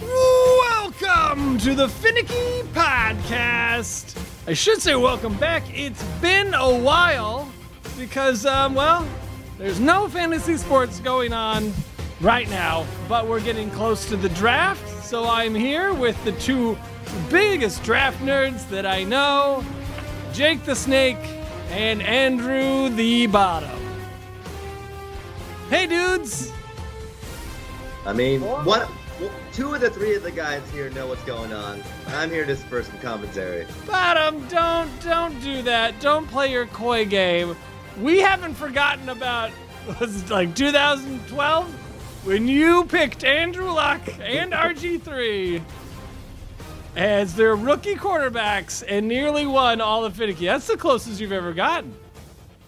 Welcome to the Phinnecky Podcast. I should say welcome back. It's been a while because, um, well, there's no fantasy sports going on right now, but we're getting close to the draft. So I'm here with the two biggest draft nerds that I know Jake the Snake and Andrew the Bottom. Hey, dudes. I mean, one, two of the three of the guys here know what's going on. I'm here to spur some commentary. Bottom, don't don't do that. Don't play your coy game. We haven't forgotten about was it like 2012 when you picked Andrew Luck and RG3 as their rookie quarterbacks and nearly won all of Phinnecky. That's the closest you've ever gotten.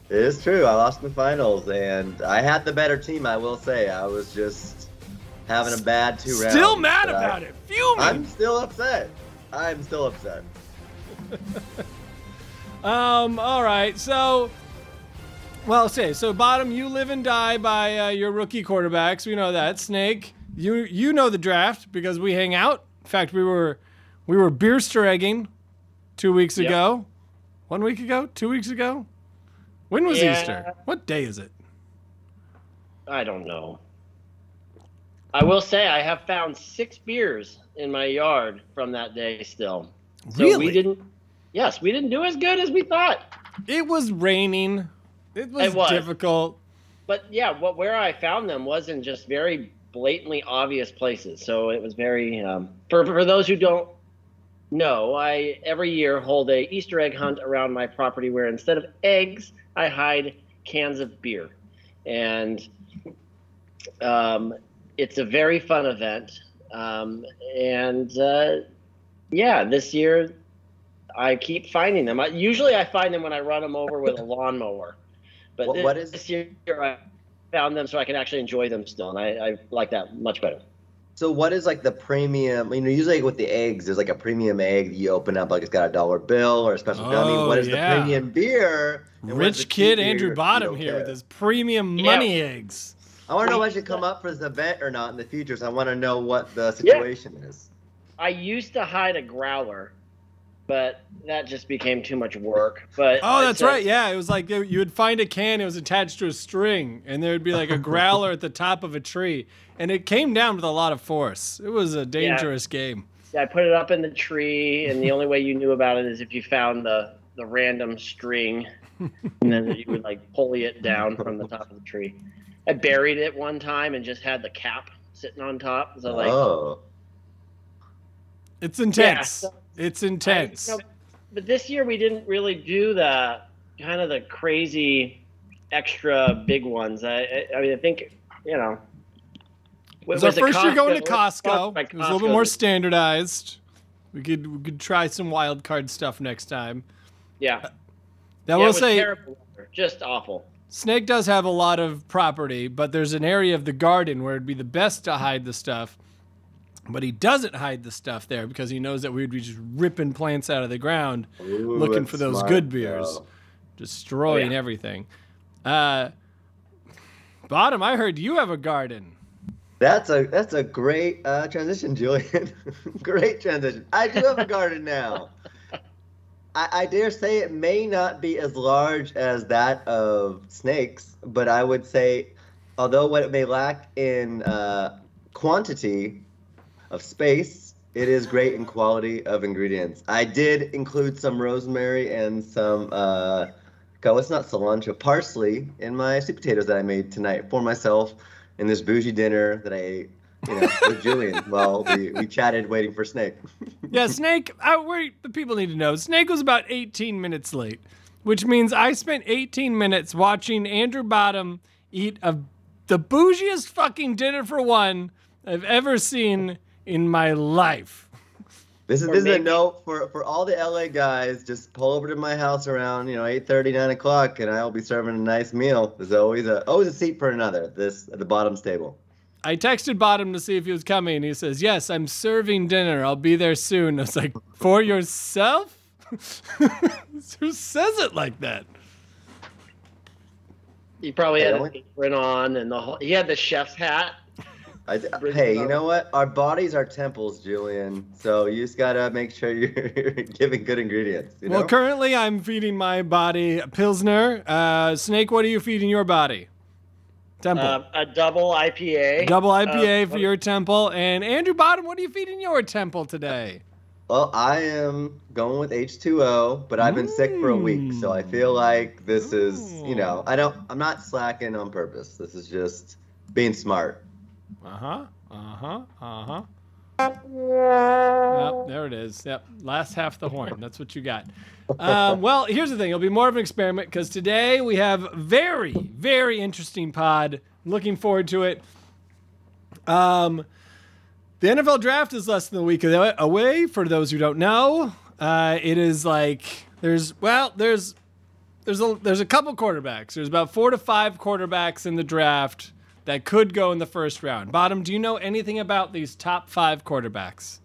It is true. I lost in the finals, and I had the better team. I will say. I was just having a bad two rounds. Still mad but I- about it. Fuming. I'm still upset. I'm still upset. Um, all right. So, well, say so. Bottom, you live and die by uh, your rookie quarterbacks. We know that. Snake, you you know the draft because we hang out. In fact, we were we were beer egging two weeks Yep. ago, one week ago, two weeks ago. When was Yeah. Easter? What day is it? I don't know. I will say I have found six beers in my yard from that day still. So Really? we didn't Yes, we didn't do as good as we thought. It was raining. It was, It was. difficult. But yeah, what where I found them was in just very blatantly obvious places. So it was very um, for for those who don't know, I every year hold a Easter egg hunt around my property where instead of eggs, I hide cans of beer, and um, it's a very fun event. Um, and uh, yeah, this year I keep finding them. I, usually I find them when I run them over with a lawnmower. But What- what is- this year I found them so I can actually enjoy them still, and I, I like that much better. So what is like the premium? You know, usually with the eggs, there's like a premium egg that you open up, like it's got a dollar bill or a special oh, gummy. Oh, What is yeah. the premium beer? and what is the Rich kid Andrew Bottom here care? with his premium Yeah. money eggs. I want to know if I should come up for this event or not in the future. So I want to know what the situation is. I used to hide a growler, but that just became too much work. But Oh, I that's said- right. Yeah, it was like you you would find a can, it was attached to a string, and there would be like a growler at the top of a tree, and it came down with a lot of force. It was a dangerous game. Yeah, I put it up in the tree, and the only way you knew about it is if you found the the random string, and then you would like pulley it down from the top of the tree. I buried it one time and just had the cap sitting on top. So like, oh, It's intense. so- it's I- intense. you know, but this year we didn't really do the kind of the crazy extra big ones. I, I, I mean, I think you know. it was our first year going to Costco. Like It was a little bit more standardized. We could we could try some wild card stuff next time. Yeah. Uh, now yeah, we'll was say terrible. just awful. Snake does have a lot of property, but there's an area of the garden where it'd be the best to hide the stuff. But he doesn't hide the stuff there because he knows that we'd be just ripping plants out of the ground, Ooh, looking for those smart, good beers, though. destroying Oh, yeah. everything. Uh, Bottom, I heard you have a garden. That's a that's a great uh, transition, Julian. great transition. I do have a garden now. I, I dare say it may not be as large as that of snakes, but I would say, although what it may lack in uh, quantity of space, it is great in quality of ingredients. I did include some rosemary and some. Uh, God, it's not cilantro, parsley in my sweet potatoes that I made tonight for myself in this bougie dinner that I ate, you know, with Julian while we, we chatted waiting for Snake. Yeah, Snake. I, we the people need to know. Snake was about 18 minutes late, which means I spent 18 minutes watching Andrew Bottom eat a the bougiest fucking dinner for one I've ever seen in my life. This is Or this is a note for for all the LA guys. Just pull over to my house around you know 8:30, 9 o'clock, and I'll be serving a nice meal. There's always a always a seat for another. This at the bottom table. I texted Bottom to see if he was coming. He says, Yes, I'm serving dinner. I'll be there soon. I was like, For yourself? Who says it like that? He probably had don't apron on and the whole, he had the chef's hat. I th- hey, you know what? Our bodies are temples, Julian. So you just gotta make sure you're giving good ingredients. You know? Well, currently I'm feeding my body Pilsner. Uh, Snake, what are you feeding your body? Temple. Uh, a double IPA. Double IPA Uh, for your temple. And Andrew Bottom, what are you feeding your temple today? Well, I am going with H2O, but I've been sick for a week, so I feel like this is, you know, I don't, I'm not slacking on purpose. This is just being smart. Uh huh. Uh huh. Uh huh. Yep, there it is. Yep, last half the horn. That's what you got. Um, well, here's the thing. It'll be more of an experiment because today we have very, very interesting pod. Looking forward to it. Um, the NFL draft is less than a week away. For those who don't know, uh, it is like there's well, there's there's a there's a couple quarterbacks. There's about four to five quarterbacks in the draft that could go in the first round. Bottom, do you know anything about these top five quarterbacks?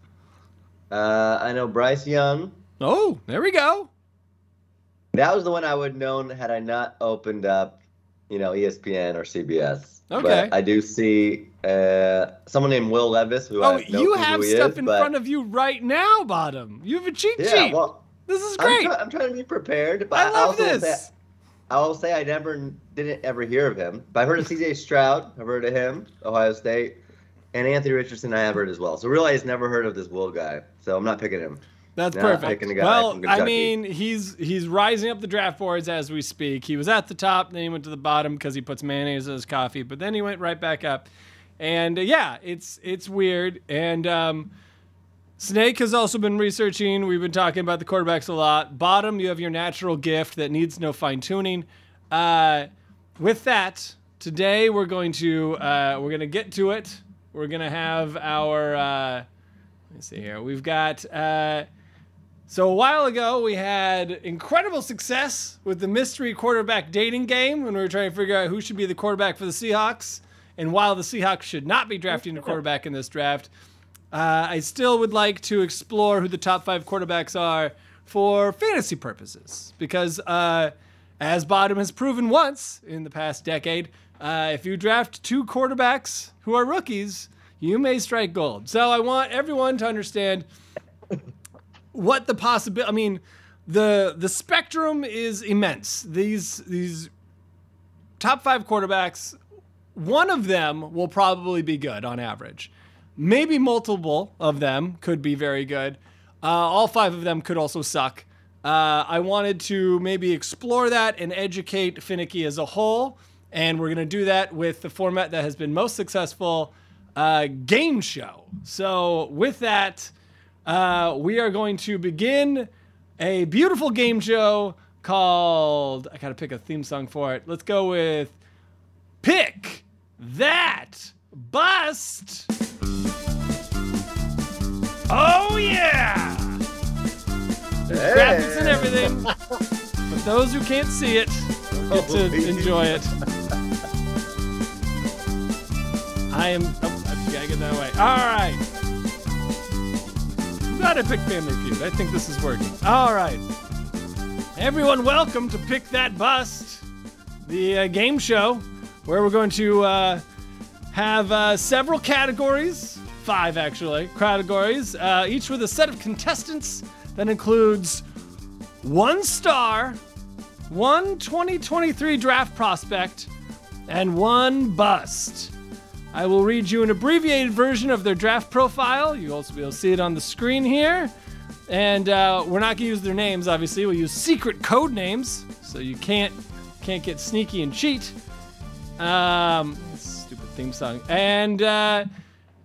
Uh, I know Bryce Young. Oh, there we go. That was the one I would have known had I not opened up, you know, ESPN or CBS. Okay. But I do see uh, someone named Will Levis, who Oh, I have no you have stuff is, in but- front of you right now, Bottom. You have a cheat Yeah, sheet. well, this is I'm, great. try- I'm trying to be prepared, but I love also this. Say, I will say I never didn't ever hear of him, but I've heard of C.J. Stroud. I've heard of him, Ohio State, and Anthony Richardson. I have heard as well. So really, I just never heard of this Will guy. So I'm not picking him. That's Nah, perfect. picking a guy Well, I mean, he's he's rising up the draft boards as we speak. He was at the top, then he went to the bottom because he puts mayonnaise in his coffee, but then he went right back up. And uh, yeah, it's it's weird. And um, Snake has also been researching. We've been talking about the quarterbacks a lot. Bottom, you have your natural gift that needs no fine tuning. Uh, with that, today we're going to uh, we're gonna get to it. We're gonna have our uh, let me see here. We've got uh, so a while ago we had incredible success with the mystery quarterback dating game when we were trying to figure out who should be the quarterback for the Seahawks. And while the Seahawks should not be drafting a quarterback in this draft, uh, I still would like to explore who the top five quarterbacks are for fantasy purposes. Because, uh, as Bottom has proven once in the past decade, uh, if you draft two quarterbacks who are rookies, you may strike gold. So I want everyone to understand what the possibility. I mean, the the spectrum is immense. These these top five quarterbacks, one of them will probably be good on average. Maybe multiple of them could be very good. Uh, all five of them could also suck. Uh, I wanted to maybe explore that and educate Phinnecky as a whole, and we're gonna do that with the format that has been most successful, uh, game show. So with that, uh, we are going to begin a beautiful game show called. I gotta pick a theme song for it. Let's go with Pick That Bust. Oh, yeah! There's graphics and everything. But those who can't see it get to Holy enjoy it. I am. Oh, I gotta get that way. All right. I'm glad I picked Family Feud. I think this is working. All right. Everyone, welcome to Pick That Bust, the uh, game show where we're going to uh, have uh, several categories, five actually, categories, uh, each with a set of contestants that includes one star, one 2023 draft prospect, and one bust. I will read you an abbreviated version of their draft profile. You also to see it on the screen here. And uh, we're not gonna use their names, obviously. We'll use secret code names, so you can't can't get sneaky and cheat. Um, stupid theme song. And uh,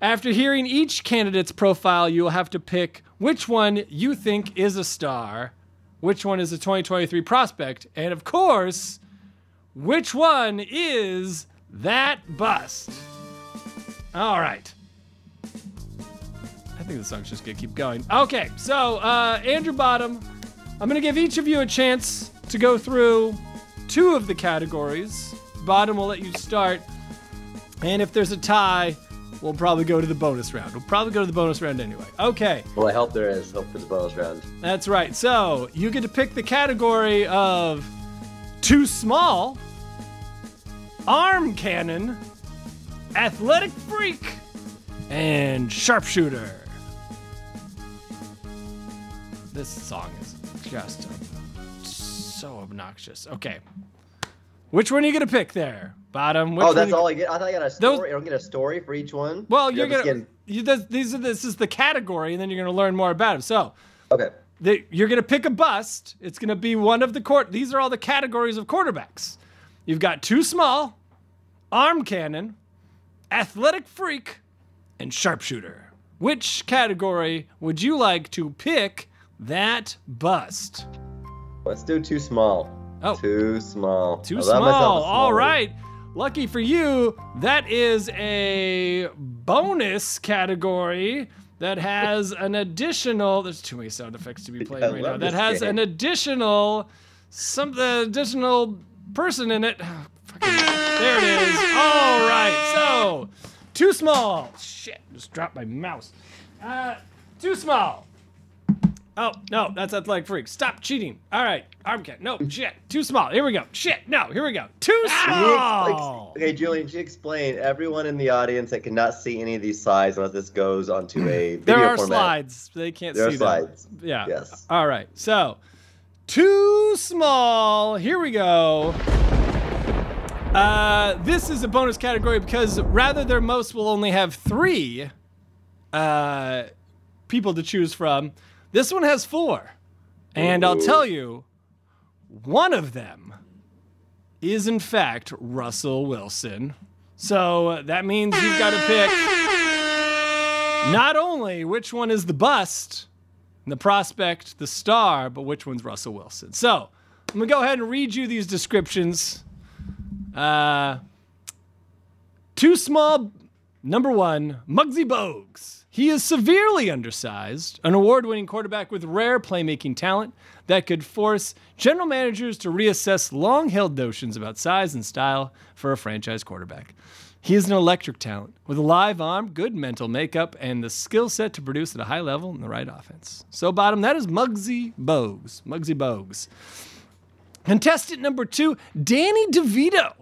after hearing each candidate's profile, you will have to pick which one you think is a star, which one is a 2023 prospect, and of course, which one is that bust. All right. I think the song's just gonna keep going. Okay, so uh, Andrew Bottom, I'm gonna give each of you a chance to go through two of the categories. Bottom will let you start, and if there's a tie, we'll probably go to the bonus round. We'll probably go to the bonus round anyway. Okay, Well, I hope there is hope for the bonus round. that's right. So you get to pick the category of too small, arm cannon, athletic freak, and sharpshooter. This song is just so obnoxious. Okay. Which one are you gonna pick there? Bottom. Which oh, that's all I get. I thought I got a Those- story. I don't get a story for each one. Well, You you're gonna. You, this, these are this is the category, and then you're gonna learn more about it. So, Okay. the, you're going to pick a bust. It's going to be one of the court. These are all the categories of quarterbacks. You've got too small, arm cannon, athletic freak, and sharpshooter. Which category would you like to pick that bust? Let's do too small. Oh. Too small. Too I love myself a small. small All right. Lucky for you, that is a bonus category that has an additional. There's too many sound effects to be playing I right now. That has game. an additional, some the additional person in it. Fucking- there it is. All right. So, too small. Shit. Just dropped my mouse. Uh, too small. Oh, no, that's athletic freak. Stop cheating. All right, arm cat. No, shit. Too small. Here we go. Shit. No, here we go. Too small. Okay, Julian, you explain? Everyone in the audience that cannot see any of these slides unless this goes onto a video There are format. slides. They can't There are see slides. them. Yeah. Yes. All right. So, too small. Here we go. Uh, this is a bonus category because rather their most will only have three uh, people to choose from. This one has four. And I'll tell you, one of them is in fact Russell Wilson. So uh, that means you've got to pick not only which one is the bust, the prospect, the star, but which one's Russell Wilson. So I'm gonna go ahead and read you these descriptions. Uh, too small. Number one, Muggsy Bogues. He is severely undersized, an award winning quarterback with rare playmaking talent that could force general managers to reassess long held notions about size and style for a franchise quarterback. He is an electric talent with a live arm, good mental makeup, and the skill set to produce at a high level in the right offense. So, bottom, that is Muggsy Bogues. Muggsy Bogues. Contestant number two, Danny DeVito.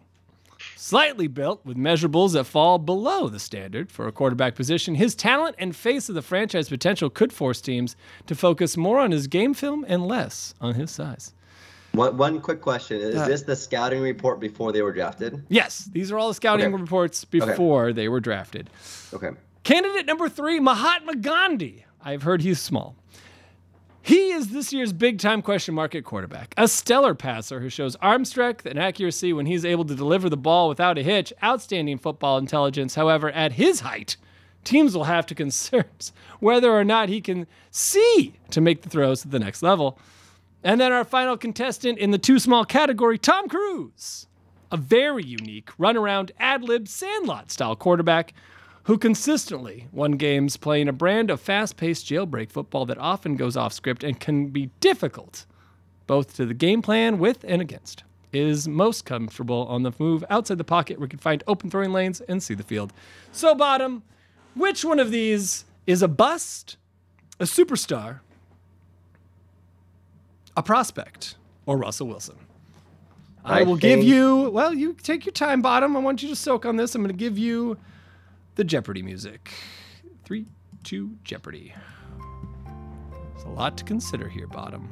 Slightly built with measurables that fall below the standard for a quarterback position, his talent and face of the franchise potential could force teams to focus more on his game film and less on his size. One, one quick question: Is Uh, this the scouting report before they were drafted? Yes, these are all the scouting Okay. reports before they were drafted. Okay. Candidate number three, Mahatma Gandhi. I've heard he's small. He is this year's big time question mark at quarterback. A stellar passer who shows arm strength and accuracy when he's able to deliver the ball without a hitch. Outstanding football intelligence. However, at his height, teams will have to concern whether or not he can see to make the throws to the next level. And then our final contestant in the too small category, Tom Cruise. A very unique runaround ad lib sandlot style quarterback who consistently won games playing a brand of fast paced jailbreak football that often goes off script and can be difficult, both to the game plan with and against. Is most comfortable on the move outside the pocket where he can find open throwing lanes and see the field. So, bottom, which one of these is a bust, a superstar, a prospect, or Russell Wilson? I, I will give you, well, you take your time, bottom. I want you to soak on this. I'm going to give you the Jeopardy music. Three, two, Jeopardy. There's a lot to consider here, bottom.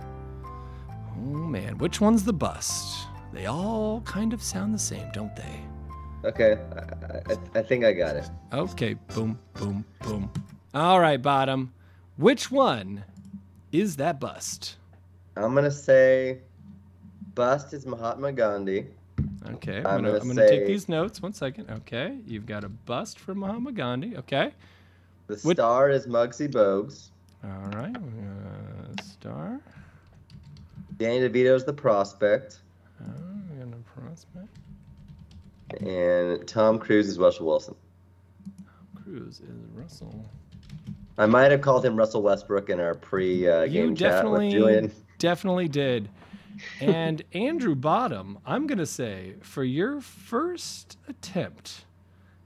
Oh man, which one's the bust? They all kind of sound the same, don't they? Okay. I, I, I think I got it. Okay, boom, boom, boom. All right, bottom. Which one is that bust? I'm gonna say, bust is Mahatma Gandhi. Okay, I'm, I'm gonna, gonna I'm gonna take these notes. One second. Okay, you've got a bust from Mahatma Gandhi. Okay. The What- star is Muggsy Bogues. All right. Uh, star. Danny DeVito's the prospect, Oh, we got a prospect. and Tom Cruise is Russell Wilson. Cruise is Russell I might have called him Russell Westbrook in our pre-game You chat with Julian. definitely did. And Andrew Bottom, I'm gonna say for your first attempt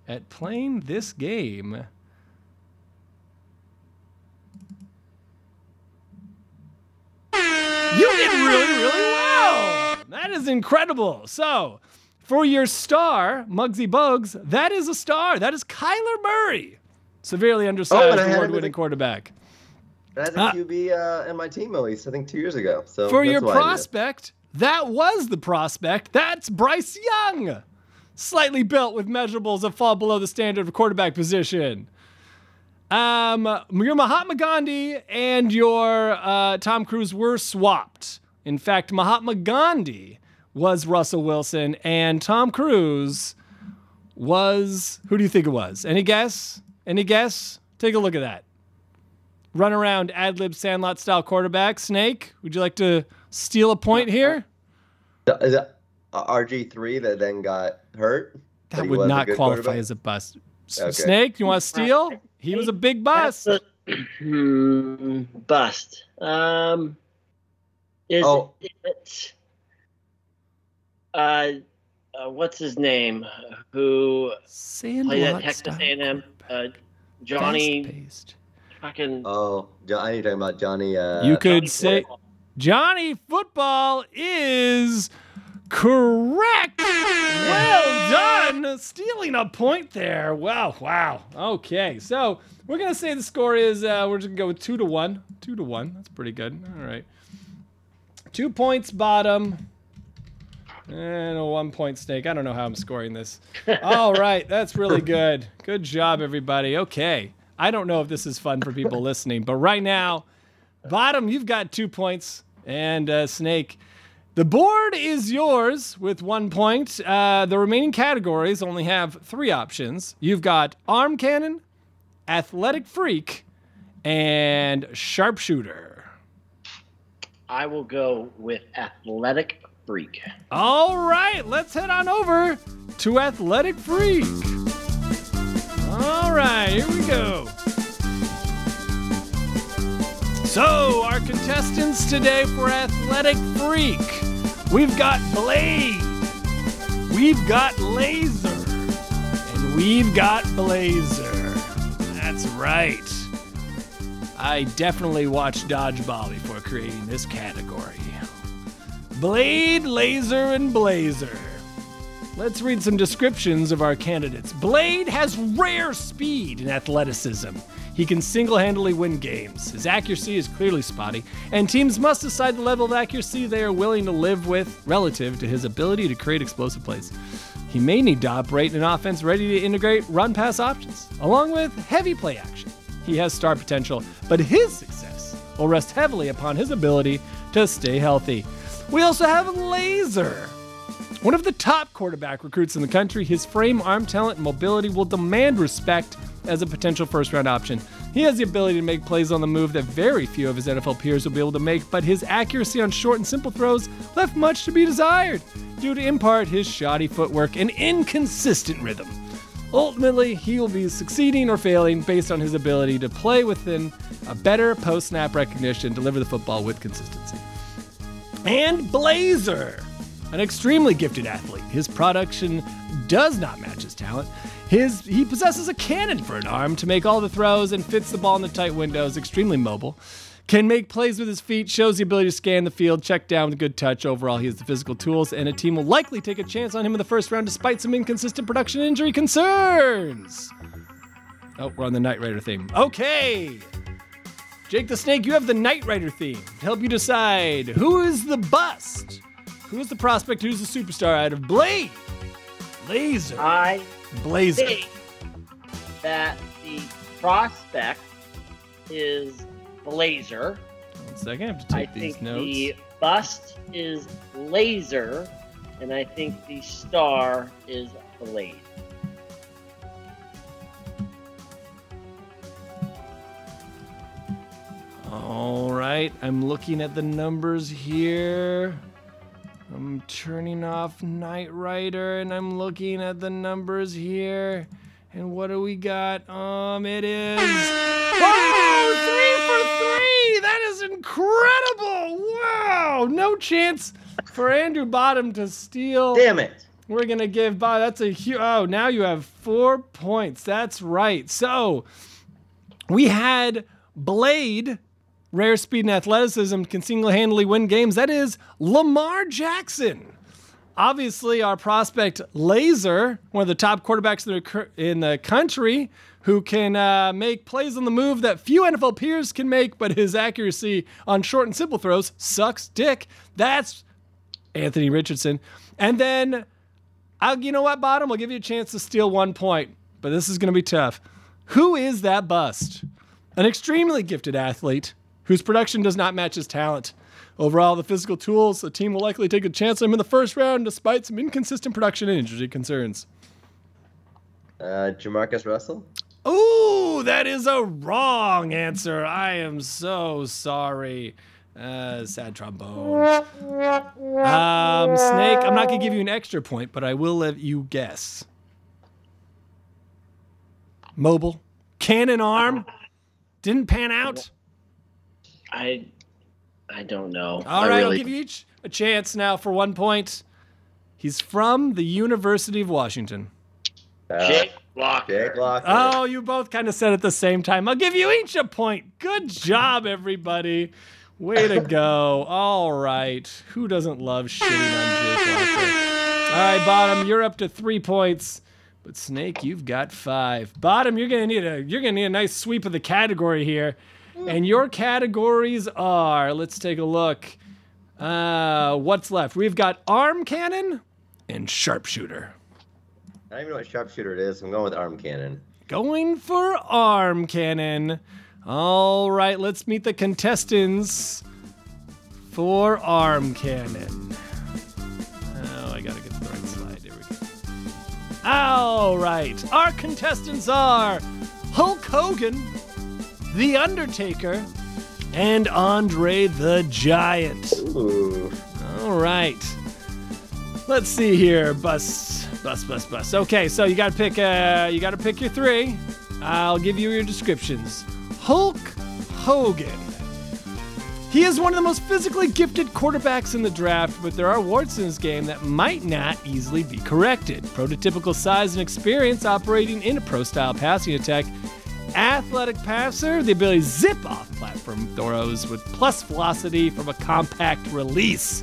at playing this game. You did really, really well. That is incredible. So, for your star, Muggsy Bugs, that is a star. That is Kyler Murray, severely undersized and I had him as a- quarterback. That's a Ah. QB uh, in my team at least. I think two years ago. So For your prospect, that was the prospect. That's Bryce Young. Slightly built with measurables that fall below the standard of quarterback position. Um, your Mahatma Gandhi and your uh, Tom Cruise were swapped. In fact, Mahatma Gandhi was Russell Wilson, and Tom Cruise was who do you think it was? Any guess? Any guess? Take a look at that. Run around ad lib sandlot style quarterback. Snake, would you like to steal a point here? Is that RG three that then got hurt? That would not qualify as a bust. Okay. Snake, you want to steal? He was a big bust. A- hmm, bust. Um, is Oh. it? Uh, uh, what's his name? Who played at Texas A&M? Uh, Johnny fast-paced. Fucking. Oh, Johnny, talking about Johnny. Uh, You could Johnny say Football. Johnny Football is correct. Well done. Stealing a point there. Wow, wow. Okay, so we're going to say the score is, uh, we're just going to go with two to one. Two to one. That's pretty good. All right. Two points bottom. And a one point snake. I don't know how I'm scoring this. All right, that's really good. Good job, everybody. Okay. I don't know if this is fun for people listening, but right now, Bottom, you've got two points, and uh, Snake, the board is yours with one point. Uh, the remaining categories only have three options. You've got arm cannon, athletic freak, and sharpshooter. I will go with athletic freak. All right, let's head on over to athletic freak. Right, here we go. So, our contestants today for Athletic Freak, we've got Blade, we've got Laser, and we've got Blazer. That's right. I definitely watched Dodgeball before creating this category. Blade, Laser, and Blazer. Let's read some descriptions of our candidates. Blade has rare speed and athleticism. He can single handedly win games. His accuracy is clearly spotty, and teams must decide the level of accuracy they are willing to live with relative to his ability to create explosive plays. He may need to operate in an offense ready to integrate run pass options, along with heavy play action. He has star potential, but his success will rest heavily upon his ability to stay healthy. We also have Laser. One of the top quarterback recruits in the country, his frame, arm talent, and mobility will demand respect as a potential first round option. He has the ability to make plays on the move that very few of his NFL peers will be able to make, but his accuracy on short and simple throws left much to be desired due to, in part, his shoddy footwork and inconsistent rhythm. Ultimately, he will be succeeding or failing based on his ability to play within a better post snap recognition, deliver the football with consistency. And Blazer, an extremely gifted athlete. His production does not match his talent. His he possesses a cannon for an arm to make all the throws and fits the ball in the tight windows. Extremely mobile. Can make plays with his feet, shows the ability to scan the field, check down with good touch. Overall, he has the physical tools, and a team will likely take a chance on him in the first round despite some inconsistent production injury concerns. Oh, we're on the Knight Rider theme. Okay. Jake the Snake, you have the Knight Rider theme to help you decide who is the bust, who is the prospect, who's the superstar out of Blade, Laser, I Blazer. think that the prospect is Blazer. One second, I have to I take these think notes. the bust is Laser, and I think the star is Blade. All right, I'm looking at the numbers here. I'm turning off Knight Rider and I'm looking at the numbers here. And what do we got? Um, it is Oh, three for three! That is incredible! Wow! No chance for Andrew Bottom to steal. Damn it. We're gonna give Bob. That's a huge. Oh, now you have four points. That's right. So we had Blade, rare speed and athleticism, can single-handedly win games. That is Lamar Jackson. Obviously, our prospect Laser, one of the top quarterbacks in the, in the country, who can uh, make plays on the move that few NFL peers can make, but his accuracy on short and simple throws sucks dick. That's Anthony Richardson. And then, I'll, you know what, Bottom? I'll give you a chance to steal one point, but this is going to be tough. Who is that bust? An extremely gifted athlete whose production does not match his talent. Overall, the physical tools, the team will likely take a chance on him in the first round despite some inconsistent production and injury concerns. Uh, Jamarcus Russell? Ooh, that is a wrong answer. I am so sorry. Uh, sad trombone. Um, Snake, I'm not going to give you an extra point, but I will let you guess. Mobile. Cannon arm. Didn't pan out. I I don't know. All I right, really- I'll give you each a chance now for one point. He's from the University of Washington. Uh, Jake Locker. Jake Locker. Oh, you both kind of said at the same time. I'll give you each a point. Good job, everybody. Way to go. All right. Who doesn't love shitting on Jake Locker? All right, Bottom, you're up to three points. But Snake, you've got five. Bottom, you're gonna need a you're gonna need a nice sweep of the category here. And your categories are, let's take a look. Uh, what's left? We've got arm cannon and sharpshooter. I don't even know what sharpshooter it is. I'm going with arm cannon. Going for arm cannon. All right, let's meet the contestants for arm cannon. Oh, I gotta get the right slide. Here we go. All right, our contestants are Hulk Hogan, The Undertaker, and Andre the Giant. Ooh. All right. Let's see here. Bus, bus, bus, bus. Okay, so you gotta pick. Uh, you gotta pick your three. I'll give you your descriptions. Hulk Hogan. He is one of the most physically gifted quarterbacks in the draft, but there are warts in his game that might not easily be corrected. Prototypical size and experience operating in a pro style passing attack. Athletic passer, the ability to zip off platform throws with plus velocity from a compact release.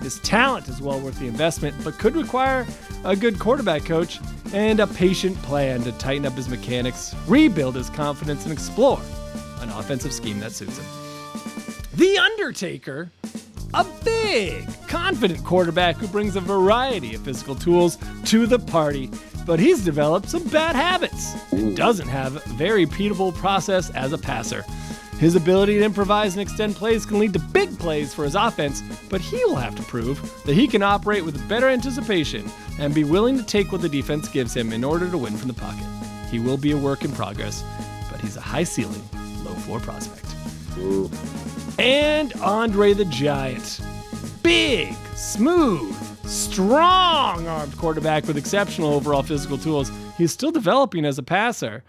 His talent is well worth the investment, but could require a good quarterback coach and a patient plan to tighten up his mechanics, rebuild his confidence, and explore an offensive scheme that suits him. The Undertaker, a big, confident quarterback who brings a variety of physical tools to the party, but he's developed some bad habits and doesn't have a very repeatable process as a passer. His ability to improvise and extend plays can lead to big plays for his offense, but he will have to prove that he can operate with better anticipation and be willing to take what the defense gives him in order to win from the pocket. He will be a work in progress, but he's a high ceiling, low floor prospect Ooh. and Andre the Giant. Big, smooth, strong armed quarterback with exceptional overall physical tools. He's still developing as a passer.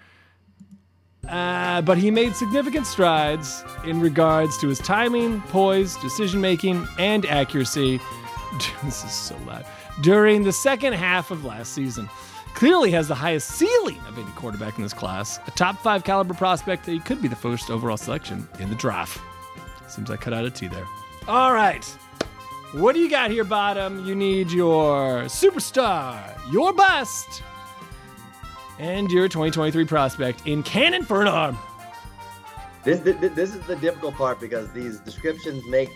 Uh, but he made significant strides in regards to his timing, poise, decision making, and accuracy. this is so loud. During the second half of last season. Clearly has the highest ceiling of any quarterback in this class. A top five caliber prospect that he could be the first overall selection in the draft. Seems I cut out a T there. All right. What do you got here, bottom? You need your superstar, your bust, and your 2023 prospect in cannon for an arm. This, this this is the difficult part because these descriptions make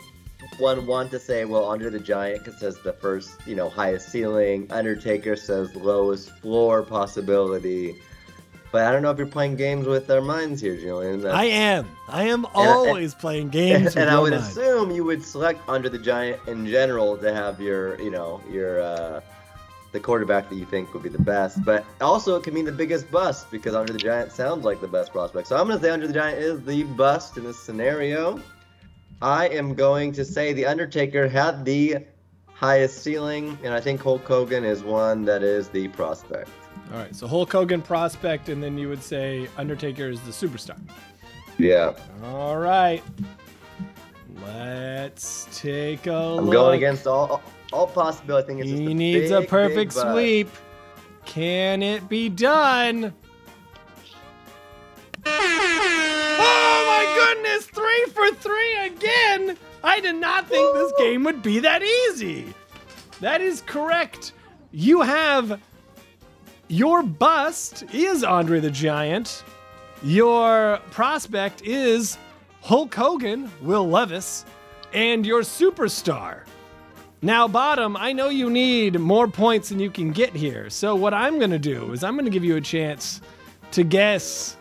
one want to say, well, Andre the Giant because says the first, you know, highest ceiling. Undertaker says lowest floor possibility. But I don't know if you're playing games with our minds here, Julian. I am. I am always playing games with and I would mind. assume you would select Andre the Giant in general to have your, you know, your uh, the quarterback that you think would be the best. But also, it can mean the biggest bust because Andre the Giant sounds like the best prospect. So I'm going to say Andre the Giant is the bust in this scenario. I am going to say the Undertaker had the highest ceiling, and I think Hulk Hogan is one that is the prospect. All right, so Hulk Hogan prospect, and then you would say Undertaker is the superstar. Yeah. All right. Let's take a I'm look. going against all all possibility. I think it's just He a needs big, a perfect sweep. Can it be done? Oh my goodness! Three for three again! I did not think this game would be that easy. That is correct. You have your bust is Andre the Giant. Your prospect is Hulk Hogan, Will Levis, and your superstar. Now, bottom, I know you need more points than you can get here. So, what I'm going to do is I'm going to give you a chance to guess.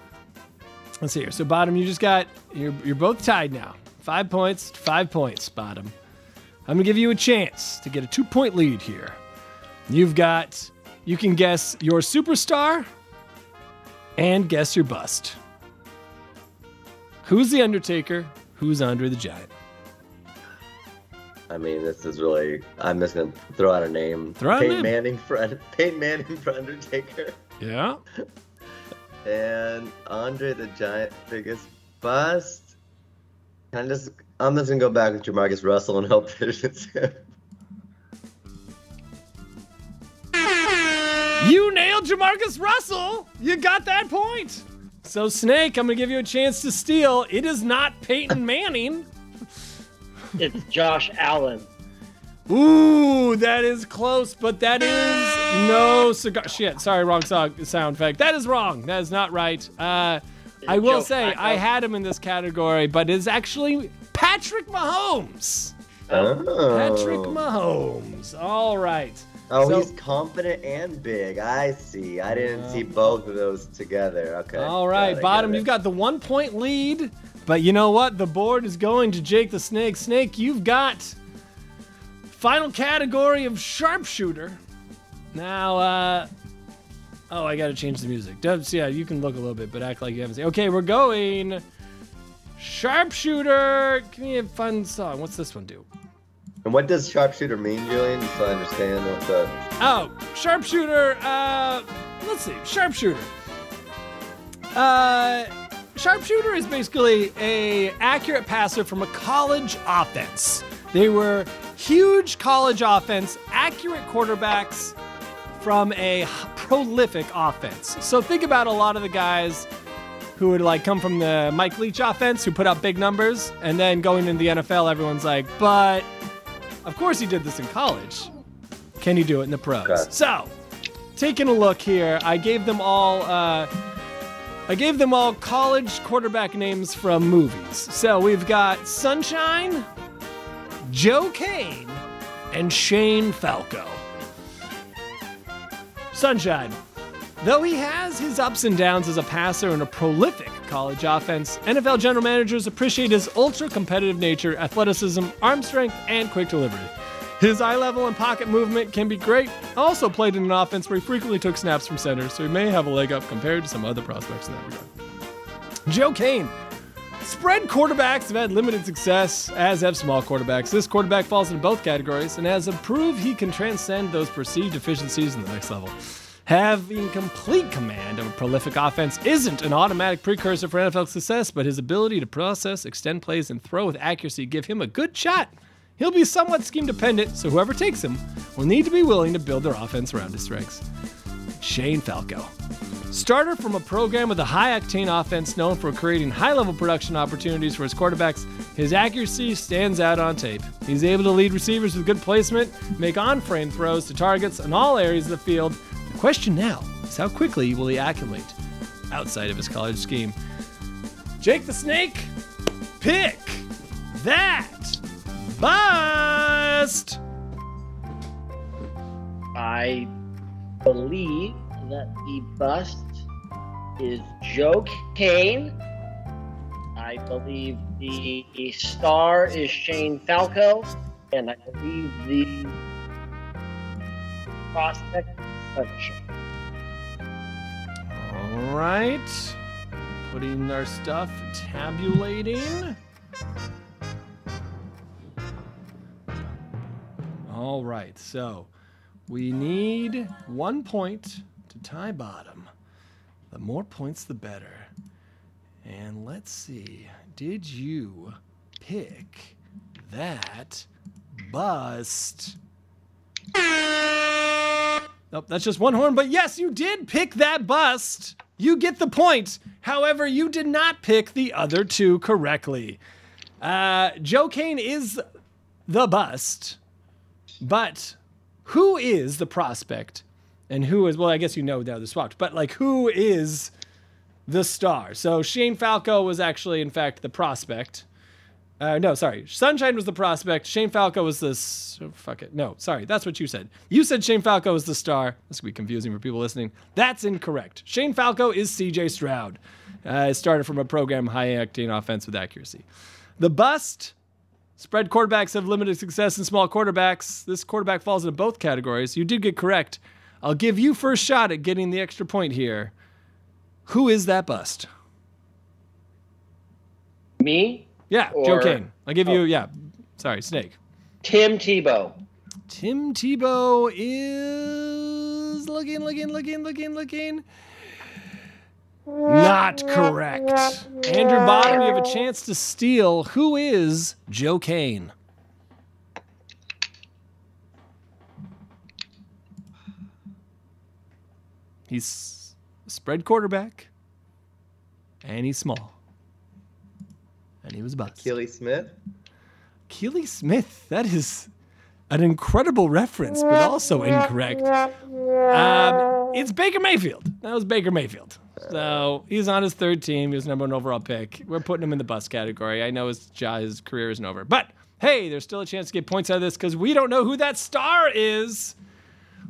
Let's see here. So, bottom, you just got, you're, you're both tied now. Five points, five points, bottom. I'm going to give you a chance to get a two point lead here. You've got, you can guess your superstar and guess your bust. Who's the Undertaker? Who's Andre the Giant? I mean, this is really. I'm just gonna throw out a name. Throw out a Peyton name. Manning for Peyton Manning for Undertaker, Yeah. and Andre the Giant biggest bust. I'm just. I'm just gonna go back with Jamarcus Russell and hope that it's him. You Jamarcus Russell. You got that point. So, Snake, I'm going to give you a chance to steal. It is not Peyton Manning. It's Josh Allen. Ooh, that is close, but that is no cigar. Shit, sorry, wrong song, sound effect. That is wrong. That is not right. Uh, I will Joe say Flacco? I had him in this category, but it's actually Patrick Mahomes. Oh. Patrick Mahomes. All right. Oh, So- he's confident and big. I see. I didn't see both of those together. Okay. All right, got got bottom, it. you've got the one point lead, but you know what? The board is going to Jake the Snake. Snake, you've got final category of sharpshooter. Now, uh, oh, I got to change the music. Dubs, yeah, you can look a little bit, but act like you haven't seen. Okay, we're going sharpshooter. Give me a fun song. What's this one do? And what does sharpshooter mean, Julian? Just so I understand what the. Oh, sharpshooter. Uh, let's see, sharpshooter. Uh, sharpshooter is basically a accurate passer from a college offense. They were huge college offense, accurate quarterbacks from a prolific offense. So think about a lot of the guys who would like come from the Mike Leach offense who put up big numbers and then going into the NFL everyone's like, "But of course he did this in college. Can you do it in the pros?" Okay. So, taking a look here, I gave them all uh I gave them all college quarterback names from movies. So we've got Sunshine, Joe Kane, and Shane Falco. Sunshine. Though he has his ups and downs as a passer in a prolific college offense, NFL general managers appreciate his ultra competitive nature, athleticism, arm strength, and quick delivery. His eye level and pocket movement can be great. Also played in an offense where he frequently took snaps from center, so he may have a leg up compared to some other prospects in that regard. Joe Kane. Spread quarterbacks have had limited success, as have small quarterbacks. This quarterback falls into both categories and has proved he can transcend those perceived deficiencies in the next level. Having complete command of a prolific offense isn't an automatic precursor for NFL success, but his ability to process, extend plays, and throw with accuracy give him a good shot. He'll be somewhat scheme dependent, so whoever takes him will need to be willing to build their offense around his strengths. Shane Falco. Starter from a program with a high octane offense known for creating high level production opportunities for his quarterbacks, his accuracy stands out on tape. He's able to lead receivers with good placement, make on frame throws to targets in all areas of the field. Question now is how quickly will he acclimate outside of his college scheme? Jake the Snake, pick that bust! I believe that the bust is Joe Kane. I believe the, the star is Shane Falco, and I believe the prospect. All right. Putting our stuff, tabulating. All right, so we need one point to tie bottom. The more points, the better. And let's see. Did you pick that bust? Nope, that's just one horn. But yes, you did pick that bust. You get the point. However, you did not pick the other two correctly. Uh, Joe Kane is the bust, but who is the prospect? And who is, well, I guess you know now the swapped, but like who is the star? So Shane Falco was actually, in fact, the prospect. Uh, no, sorry. Sunshine was the prospect. Shane Falco was the. oh, fuck it. No, sorry. That's what you said. You said Shane Falco was the star. This could be confusing for people listening. That's incorrect. Shane Falco is CJ Stroud. Uh, started from a program high octane offense with accuracy. The bust. Spread quarterbacks have limited success in small quarterbacks. This quarterback falls into both categories. You did get correct. I'll give you first shot at getting the extra point here. Who is that bust? Me, Yeah, Joe Or- Kane. I'll give you, oh. yeah. Sorry, Snake. Tim Tebow. Tim Tebow is looking, looking, looking, looking, looking. Not correct. Andrew Bottom, you have a chance to steal. Who is Joe Kane? He's a spread quarterback, and he's small. And he was a bust. Keely Smith. Keely Smith. That is an incredible reference, but also incorrect. Um, it's Baker Mayfield. That was Baker Mayfield. So he's on his third team. He was number one overall pick. We're putting him in the bust category. I know his, his career isn't over. But hey, there's still a chance to get points out of this because we don't know who that star is.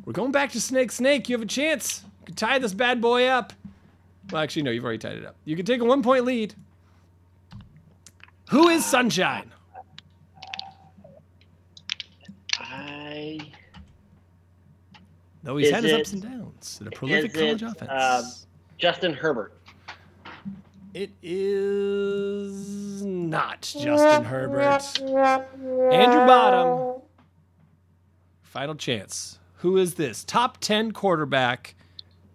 We're going back to Snake Snake. You have a chance. You can tie this bad boy up. Well, actually, no, you've already tied it up. You can take a one point lead. Who is Sunshine? I Though he's Is had his it- ups and downs at a prolific college it, offense. um, Justin Herbert. it is not Justin Herbert. Andrew Bottom. Final chance. Who is this? Top 10 quarterback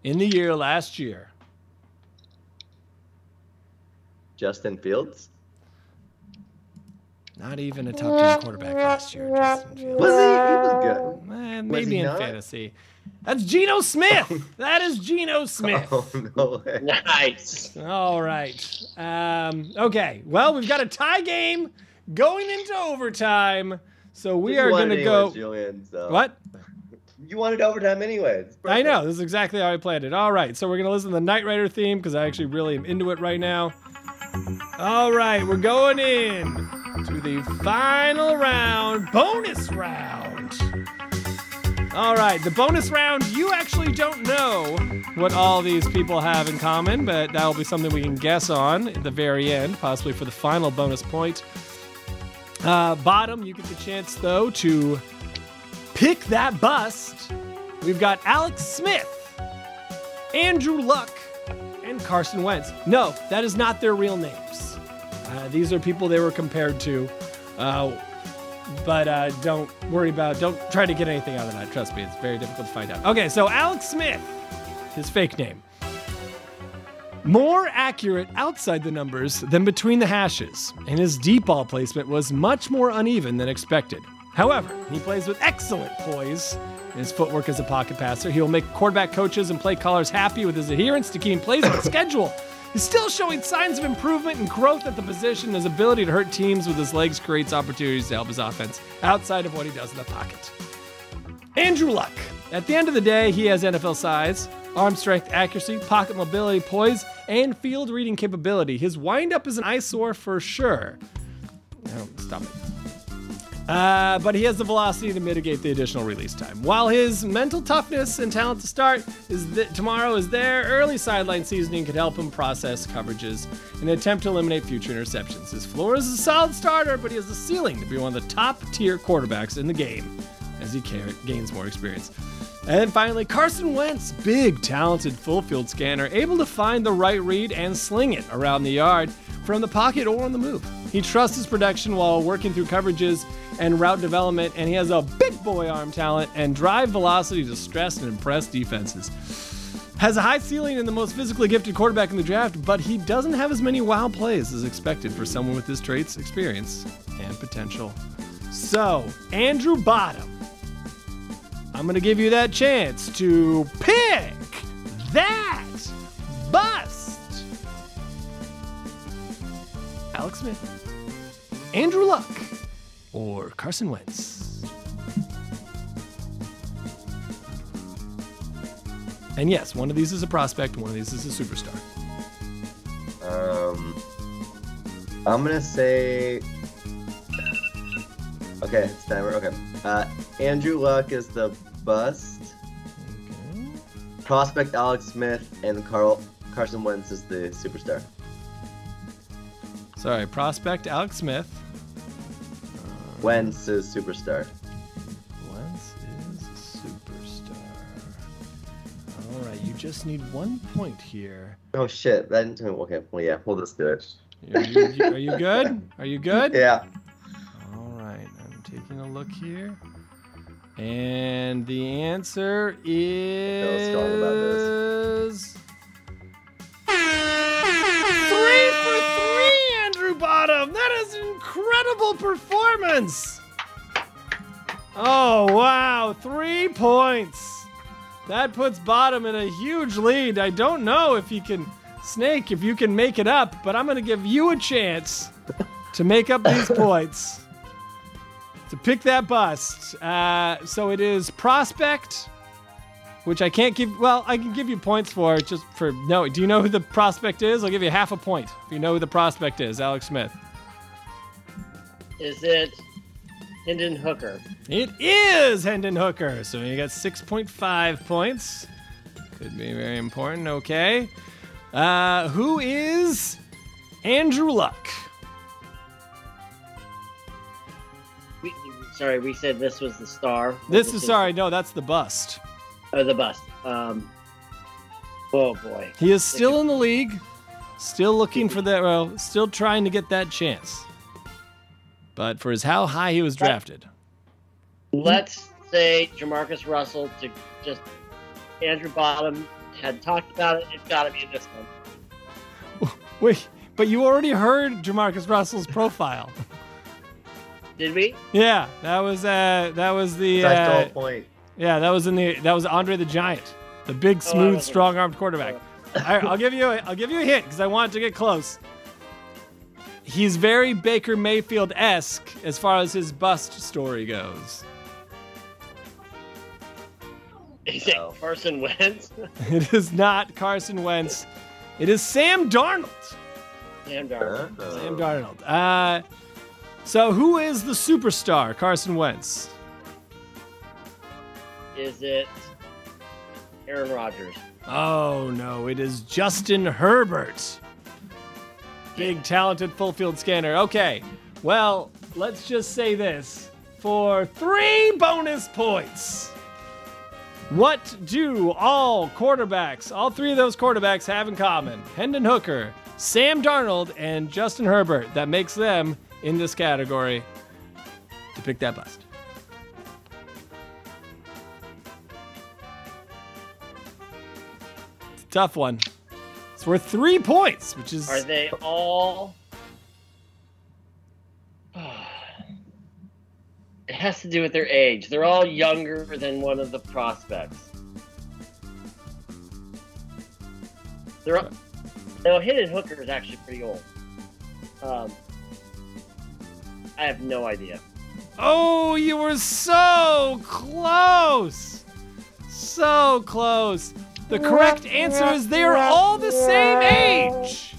in the year last year. Justin Fields. Not even a top 10 quarterback last year. Justin Fields. Was he? He was good. Eh, Was maybe in not? fantasy. That's Geno Smith. that is Geno Smith. Oh no way. Nice. All right. Um, okay. Well, we've got a tie game going into overtime. So we You are going to go. Julian, so. What? You wanted overtime anyways. I know. This is exactly how I planned it. All right. So we're going to listen to the Knight Rider theme because I actually really am into it right now. All right. We're going in to the final round, bonus round. All right. The bonus round, you actually don't know what all these people have in common, but that will be something we can guess on at the very end, possibly for the final bonus point. Uh, bottom, you get the chance, though, to pick that bust. We've got Alex Smith, Andrew Luck, and Carson Wentz. No, that is not their real names. Uh, these are people they were compared to. Uh, but uh, don't worry about, don't try to get anything out of that. Trust me, it's very difficult to find out. Okay, so Alex Smith, his fake name. More accurate outside the numbers than between the hashes, and his deep ball placement was much more uneven than expected. However, he plays with excellent poise in his footwork as a pocket passer. He will make quarterback coaches and play callers happy with his adherence to keeping plays on schedule. He's still showing signs of improvement and growth at the position. His ability to hurt teams with his legs creates opportunities to help his offense outside of what he does in the pocket. Andrew Luck. At the end of the day, he has NFL size, arm strength, accuracy, pocket mobility, poise, and field reading capability. His windup is an eyesore for sure. No, stop it. Uh, but he has the velocity to mitigate the additional release time. While his mental toughness and talent to start is th- tomorrow is there, early sideline seasoning could help him process coverages in an attempt to eliminate future interceptions. His floor is a solid starter, but he has the ceiling to be one of the top tier quarterbacks in the game as he ca- gains more experience. And then finally, Carson Wentz, big, talented full field scanner, able to find the right read and sling it around the yard from the pocket or on the move. He trusts his production while working through coverages and route development, and he has a big boy arm talent and drive velocity to stress and impress defenses. has a high ceiling and the most physically gifted quarterback in the draft, but he doesn't have as many wow plays as expected for someone with his traits, experience, and potential. So, Andrew Bottom, I'm going to give you that chance to pick that bust. Alex Smith, Andrew Luck, or Carson Wentz. And yes, one of these is a prospect, one of these is a superstar. Um, I'm gonna say. Okay, it's timer. Okay. Uh, Andrew Luck is the bust. Okay. Prospect Alex Smith and Carl Carson Wentz is the superstar. Sorry, prospect Alex Smith. Wentz is superstar. Wentz is superstar. All right, you just need one point here. Oh shit! That didn't tell me. Okay, well yeah, we'll just do it. Are you, are you good? Are you good? Yeah. All right, I'm taking a look here. And the answer is strong about this. three for three, Andrew Bottom. That is an incredible performance. Oh wow, three points. That puts Bottom in a huge lead. I don't know if he can, Snake, if you can make it up, but I'm going to give you a chance to make up these points to pick that bust. Uh, so it is prospect, which I can't give. Well, I can give you points for just for no. Do you know who the prospect is? I'll give you half a point if you know who the prospect is. Alex Smith. Is it Hendon Hooker? It is Hendon Hooker. So you got 6.5 points. Could be very important. Okay. Uh, who is Andrew Luck? We, sorry, we said this was the star. This is sorry. No, that's the bust. Oh, the bust. Um. Oh boy. He is still in the league, still looking for that. Well, still trying to get that chance. But for his how high he was drafted. Let's say Jamarcus Russell to just Andrew Bottom had talked about it. It's got to be this one. Wait, but you already heard Jamarcus Russell's profile. Did we? yeah, that was uh, that was the So I uh, a point. yeah, that was in the that was Andre the Giant, the big, smooth, wasn't- strong-armed quarterback. All right, I'll give you a, I'll give you a hint because I want it to get close. He's very Baker Mayfield esque as far as his bust story goes. Is it. Carson Wentz? It is not Carson Wentz. It is Sam Darnold. Sam Darnold. Oh. Sam Darnold. Uh, so who is the superstar, Carson Wentz? Is it Aaron Rodgers? Oh no, it is Justin Herbert. Big, talented full field scanner. Okay, well, let's just say this for three bonus points. What do all quarterbacks, all three of those quarterbacks, have in common? Hendon Hooker, Sam Darnold, and Justin Herbert. That makes them in this category to pick that bust. Tough one. It's worth three points, which is Are they all? It has to do with their age. They're all younger than one of the prospects. They're all, no, Hendon Hooker is actually pretty old. Um, I have no idea. Oh, you were so close. So close. The correct answer is they are all the same age.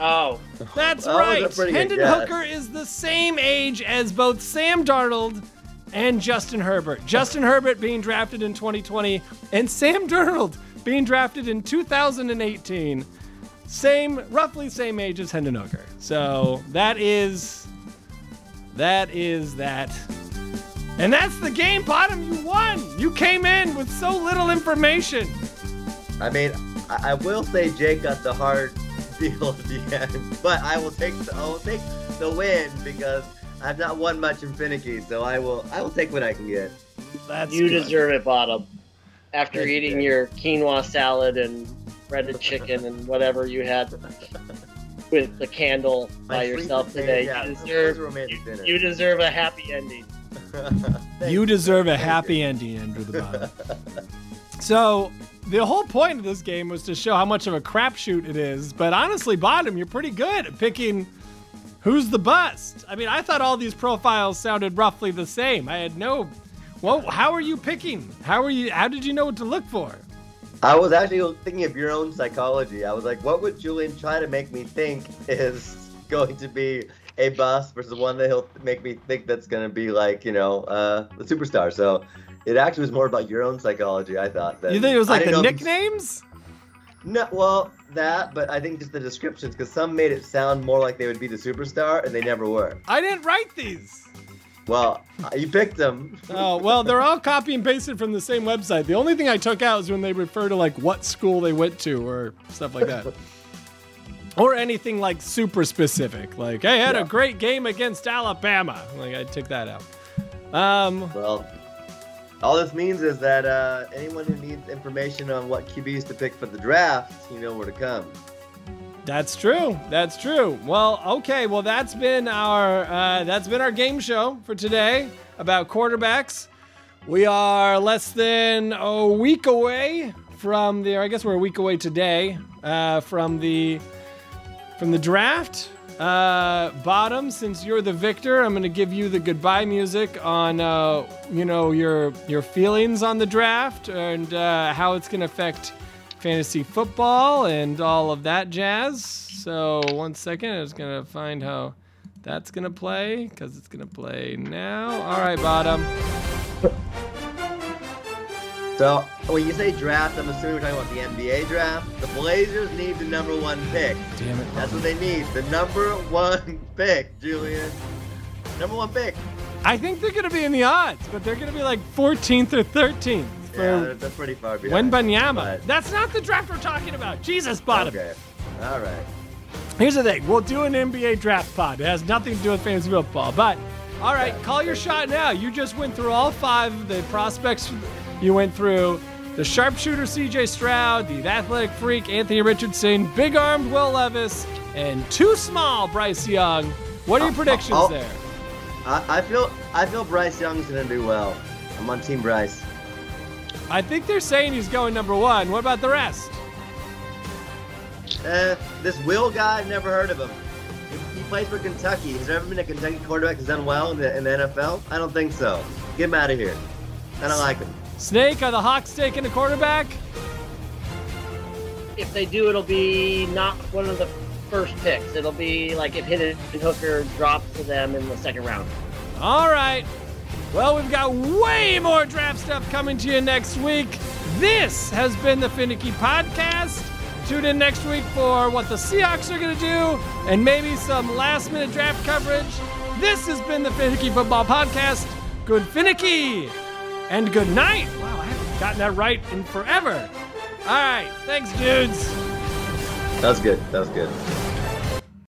Oh, That's That right. Hendon. Hooker is the same age as both Sam Darnold and Justin Herbert. Justin Herbert being drafted in 2020 and Sam Darnold being drafted in 2018. Same, roughly same age as Hendon Hooker. So that is, that is that. And that's the game, Bottom. You won. You came in with so little information. I mean, I, I will say Jake got the hard deal at the end, but I will take the I will take the win because I've not won much in Phinnecky, so I will I will take what I can get. That's you good. deserve it, Bottom. after Thank eating Greg. your quinoa salad and breaded chicken and whatever you had with the candle My by sweet yourself today. yeah, you deserve a you, you deserve a happy ending. You deserve a happy you. ending, Andrew the Bottom. so the whole point of this game was to show how much of a crapshoot it is. But honestly, Bottom, you're pretty good at picking who's the bust. I mean, I thought all these profiles sounded roughly the same. I had no. Well, how are you picking? How are you? How did you know what to look for? I was actually thinking of your own psychology. I was like, what would Julian try to make me think is going to be a bust versus one that he'll make me think that's going to be like, you know, uh, the superstar. So it actually was more about your own psychology, I thought. Than, You think it was like the know if you- nicknames? No, well, that, but I think just the descriptions, because some made it sound more like they would be the superstar, and they never were. I didn't write these. Well, you picked them. Oh, well, they're all copy and pasted from the same website. The only thing I took out is when they refer to like what school they went to or stuff like that. or anything like super specific. Like, hey, I had Yeah. a great game against Alabama. Like, I took that out. Um, Well, all this means is that uh, anyone who needs information on what QBs to pick for the draft, you know where to come. That's true. That's true. Well, okay. Well, that's been our uh, that's been our game show for today about quarterbacks. We are less than a week away from the. I guess we're a week away today uh, from the from the draft. Uh, Bottom, since you're the victor, I'm to give you the goodbye music on uh, you know your your feelings on the draft and uh, how it's to affect fantasy football and all of that jazz. So one second, I was gonna find how that's gonna play because it's gonna play now. All right, bottom. So when you say draft, I'm assuming we're talking about the NBA draft. The Blazers need the number one pick. Damn it. That's what they need. The number one pick, Julian. Number one pick. I think they're gonna be in the odds, but they're gonna be like 14th or 13th Yeah, they're, for they're pretty far behind. Wembanyama. But- That's not the draft we're talking about. Jesus, bottom. Okay. All right. Here's the thing: we'll do an NBA draft pod. It has nothing to do with fantasy football, but all right, Yeah. call your shot now. You just went through all five of the prospects. You went through the sharpshooter C.J. Stroud, the athletic freak Anthony Richardson, big-armed Will Levis, and too small Bryce Young. What are your Uh, predictions uh, there? I, I feel I feel Bryce Young's gonna do well. I'm on Team Bryce. I think they're saying he's going number one. What about the rest? Eh, this Will guy, I've never heard of him. He, he plays for Kentucky. Has there ever been a Kentucky quarterback that's done well in the, in the NFL? I don't think so. Get him out of here. I don't like him. Snake, are the Hawks taking a quarterback? If they do, it'll be not one of the first picks. It'll be like if Hendon Hooker drops to them in the second round. All right. Well, we've got way more draft stuff coming to you next week. This has been the Phinnecky Podcast. Tune in next week for what the Seahawks are going to do and maybe some last minute draft coverage. This has been the Phinnecky Football Podcast. Good Phinnecky and good night. Wow, I haven't gotten that right in forever. All right. Thanks, dudes. That was good. That was good.